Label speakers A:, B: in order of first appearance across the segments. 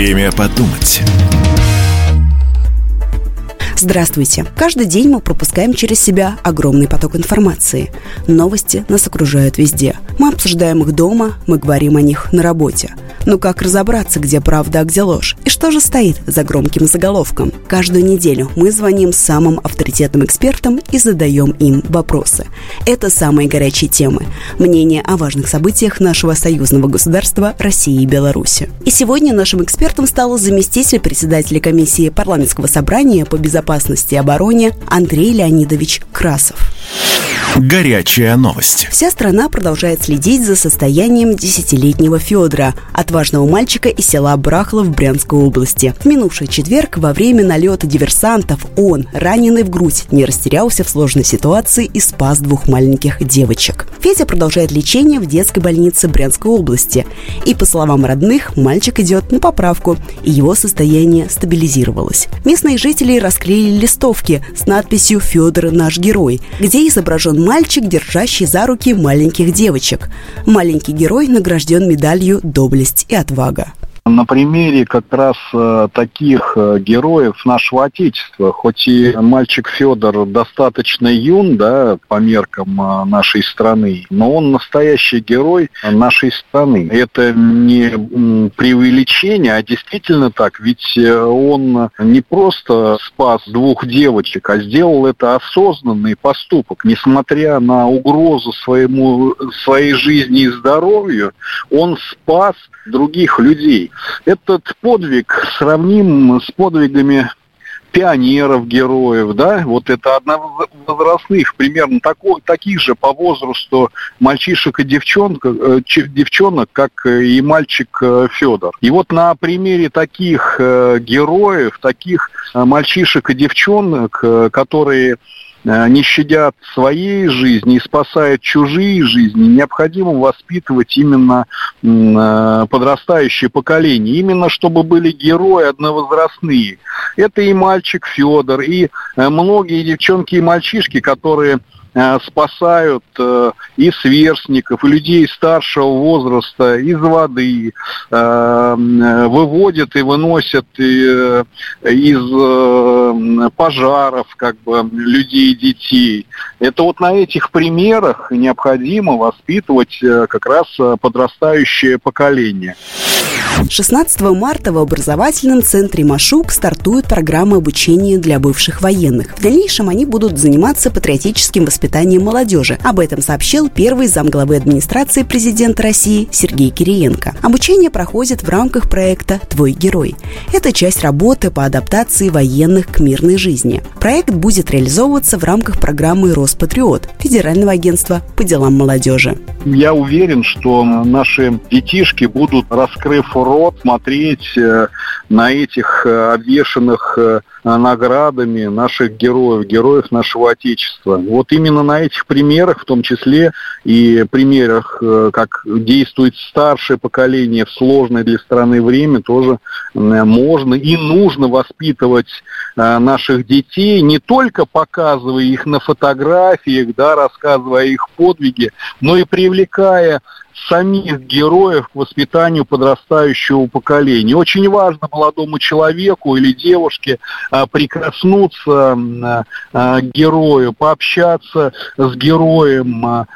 A: Время подумать.
B: Здравствуйте! Каждый день мы пропускаем через себя огромный поток информации. Новости нас окружают везде. Мы обсуждаем их дома, мы говорим о них на работе. Но как разобраться, где правда, а где ложь? И что же стоит за громким заголовком? Каждую неделю мы звоним самым авторитетным экспертам и задаем им вопросы. Это самые горячие темы. Мнения о важных событиях нашего союзного государства России и Беларуси. И сегодня нашим экспертом стал заместитель председателя комиссии парламентского собрания по безопасности и обороне Андрей Леонидович Красов.
A: Горячая новость.
B: Вся страна продолжает следить за состоянием десятилетнего Федора, отважного мальчика из села Брахло в Брянской области. В минувший четверг во время налета диверсантов он, раненый в грудь, не растерялся в сложной ситуации и спас двух маленьких девочек. Федя продолжает лечение в детской больнице Брянской области. И, по словам родных, мальчик идет на поправку, и его состояние стабилизировалось. Местные жители расклеили листовки с надписью «Федор наш герой», где изображен мальчик, держащий за руки маленьких девочек. Маленький герой награжден медалью «Доблесть и отвага»
C: на примере как раз э, таких э, героев нашего Отечества. Хоть и мальчик Федор достаточно юн, да, по меркам э, нашей страны, но он настоящий герой нашей страны. Это не преувеличение, а действительно так. Ведь он не просто спас двух девочек, а сделал это осознанный поступок. Несмотря на угрозу своему, своей жизни и здоровью, он спас других людей. Этот подвиг сравним с подвигами пионеров, героев, да, вот это одновозрастных, примерно такой, таких же по возрасту мальчишек и девчонок, э, девчонок, как и мальчик э, Федор. И вот на примере таких э, героев, таких мальчишек и девчонок, которые Э, не щадят своей жизни и спасают чужие жизни, необходимо воспитывать именно э, подрастающее поколение, именно чтобы были герои одновозрастные. Это и мальчик Федор, и э, многие девчонки и мальчишки, которые Э, спасают э, и сверстников, и людей старшего возраста из воды, э, выводят и выносят из пожаров как бы людей и детей. Это вот на этих примерах необходимо воспитывать как раз подрастающее поколение.
B: 16 марта в образовательном центре «Машук» стартует программа обучения для бывших военных. В дальнейшем они будут заниматься патриотическим воспитанием молодежи. Об этом сообщил первый замглавы администрации президента России Сергей Кириенко. Обучение проходит в рамках проекта «Твой герой». Это часть работы по адаптации военных к мирной жизни. Проект будет реализовываться в рамках программы «Роспатриот» Федерального агентства по делам молодежи.
C: Я уверен, что наши детишки будут, раскрыв рот, смотреть э, на этих э, обвешанных э, наградами наших героев, героев нашего Отечества. Вот именно на этих примерах, в том числе и примерах, как действует старшее поколение в сложное для страны время, тоже можно и нужно воспитывать наших детей, не только показывая их на фотографиях, да, рассказывая их подвиге, но и привлекая самих героев к воспитанию подрастающего поколения. Очень важно молодому человеку или девушке прикоснуться а, к герою, пообщаться с героем, а,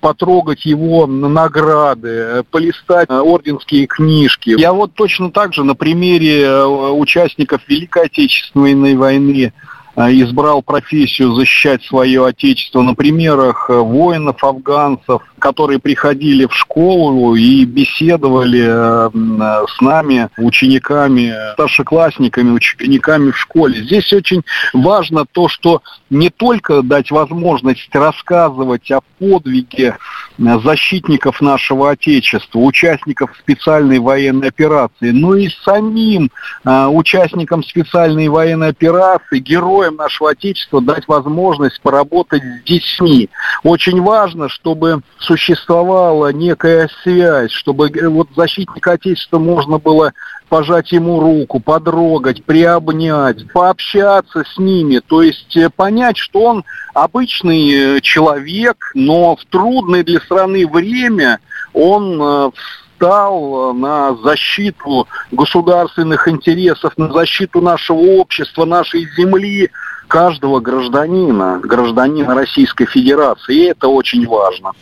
C: потрогать его награды, полистать орденские книжки. Я вот точно так же на примере участников Великой Отечественной войны избрал профессию защищать свое отечество на примерах воинов, афганцев, которые приходили в школу и беседовали э, с нами, учениками, старшеклассниками, учениками в школе. Здесь очень важно то, что не только дать возможность рассказывать о подвиге э, защитников нашего Отечества, участников специальной военной операции, но и самим э, участникам специальной военной операции, героям нашего Отечества дать возможность поработать с детьми. Очень важно, чтобы существовала некая связь, чтобы э, вот защитника Отечества можно было пожать ему руку, подрогать, приобнять, пообщаться с ними, то есть э, понять, что он обычный э, человек, но в трудное для страны время он встал на защиту государственных интересов, на защиту нашего общества, нашей земли, каждого гражданина, гражданина Российской Федерации. И это очень важно.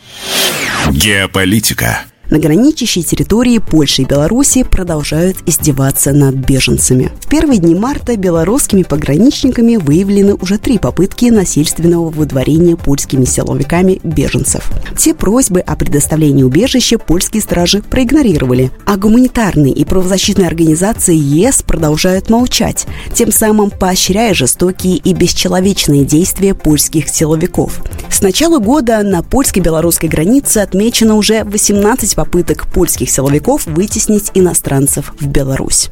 A: Геополитика
B: на граничащей территории Польши и Беларуси продолжают издеваться над беженцами. В первые дни марта белорусскими пограничниками выявлены уже три попытки насильственного выдворения польскими силовиками беженцев. Все просьбы о предоставлении убежища польские стражи проигнорировали, а гуманитарные и правозащитные организации ЕС продолжают молчать, тем самым поощряя жестокие и бесчеловечные действия польских силовиков. С начала года на польско-белорусской границе отмечено уже 18 попыток польских силовиков вытеснить иностранцев в Беларусь.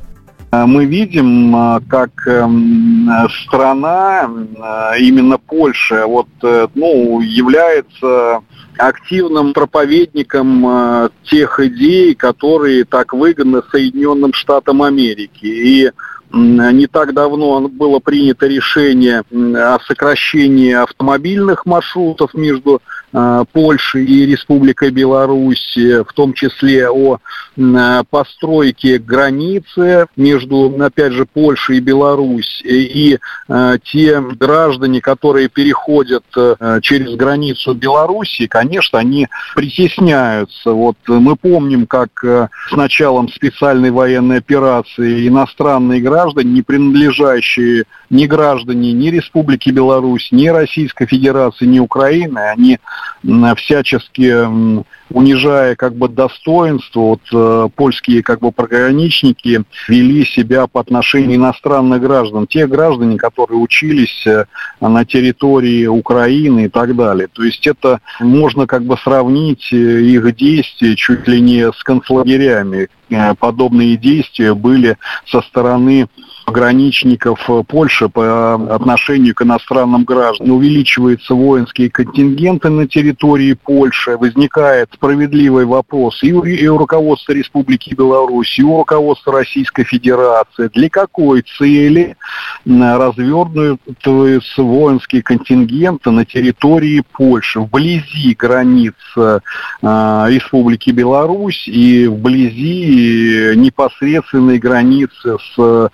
C: А мы видим, а, как эм, страна, а, именно Польша, вот, э, ну, является активным проповедником тех идей, которые так выгодны Соединенным Штатам Америки. И не так давно было принято решение о сокращении автомобильных маршрутов между Польши и Республикой Беларусь, в том числе о э, постройке границы между, опять же, Польшей и Беларусь. И э, те граждане, которые переходят через границу Беларуси, конечно, они притесняются. Вот мы помним, как с началом специальной военной операции иностранные граждане, не принадлежащие ни граждане ни Республики Беларусь, ни Российской Федерации, ни Украины, они всячески унижая как бы достоинство, вот э, польские как бы пограничники вели себя по отношению иностранных граждан, те граждане, которые учились э, на территории Украины и так далее. То есть это можно как бы сравнить э, их действия чуть ли не с концлагерями. Подобные действия были со стороны пограничников Польши по отношению к иностранным гражданам. Увеличиваются воинские контингенты на территории Польши, возникает справедливый вопрос и у, и у руководства Республики Беларусь, и у руководства Российской Федерации, для какой цели развернутся воинские контингенты на территории Польши, вблизи границ э, Республики Беларусь и вблизи непосредственной границы с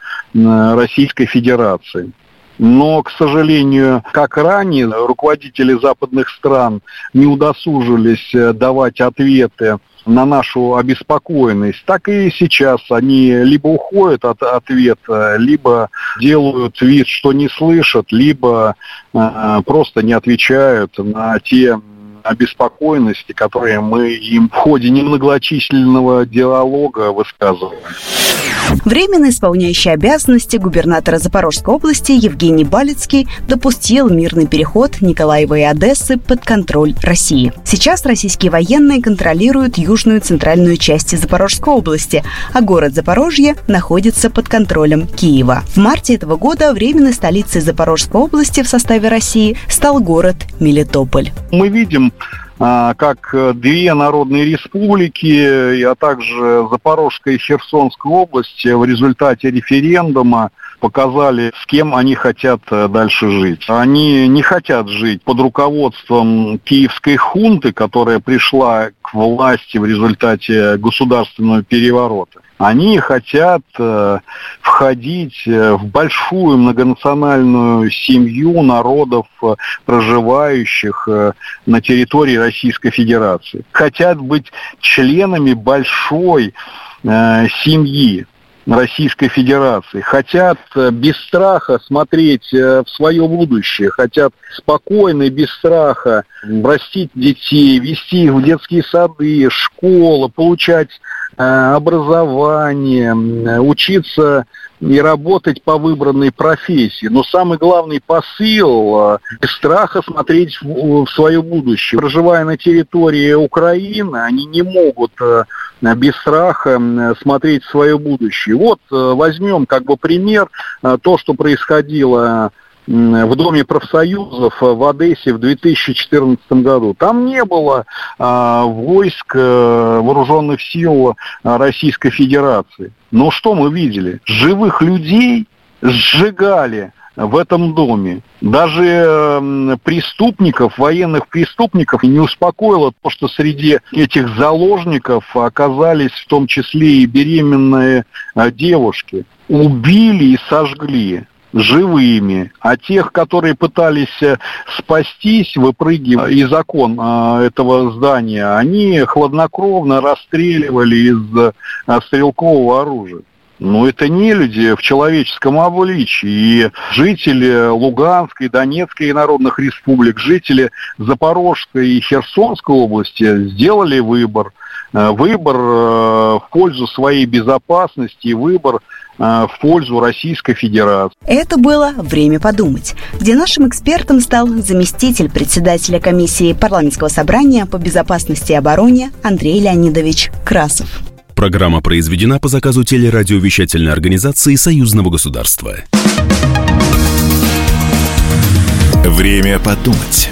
C: Российской Федерацией. Но, к сожалению, как ранее, руководители западных стран не удосужились э, давать ответы на нашу обеспокоенность, так и сейчас они либо уходят от ответа, либо делают вид, что не слышат, либо э, просто не отвечают на те обеспокоенности, которые мы им в ходе немногочисленного диалога высказываем.
B: Временно исполняющий обязанности губернатора Запорожской области Евгений Балицкий допустил мирный переход Николаева и Одессы под контроль России. Сейчас российские военные контролируют южную центральную часть Запорожской области, а город Запорожье находится под контролем Киева. В марте этого года временной столицей Запорожской области в составе России стал город Мелитополь.
C: Мы видим как э, две народные республики, а также Запорожская и Херсонская области в результате референдума показали, с кем они хотят э, дальше жить. Они не хотят жить под руководством киевской хунты, которая пришла к власти в результате государственного переворота. Они хотят э, входить э, в большую многонациональную семью народов, э, проживающих э, на территории Российской Федерации. Хотят быть членами большой э, семьи. Российской Федерации, хотят э, без страха смотреть в свое будущее, хотят спокойно и без страха растить детей, вести их в детские сады, школы, получать образование, учиться и работать по выбранной профессии. Но самый главный посыл э, – без страха смотреть в, в свое будущее. Проживая на территории Украины, они не могут э, без страха смотреть в свое будущее. Вот возьмем как бы пример то, что происходило в Доме профсоюзов в Одессе в 2014 году. Там не было а, войск а, вооруженных сил Российской Федерации. Но что мы видели? Живых людей сжигали в этом доме. Даже преступников, военных преступников не успокоило то, что среди этих заложников оказались в том числе и беременные а, девушки. Убили и сожгли живыми, а тех, которые пытались э, спастись, выпрыгивая из окон а, этого здания, они хладнокровно расстреливали из а, стрелкового оружия. Ну, это не люди в человеческом обличии. И жители Луганской, Донецкой и народных республик, жители Запорожской и Херсонской области сделали выбор. Э, выбор э, в пользу своей безопасности выбор э, в пользу Российской Федерации.
B: Это было «Время подумать», где нашим экспертом стал заместитель председателя комиссии парламентского собрания по безопасности и обороне Андрей Леонидович Красов.
A: Программа произведена по заказу телерадиовещательной организации Союзного государства. Время подумать.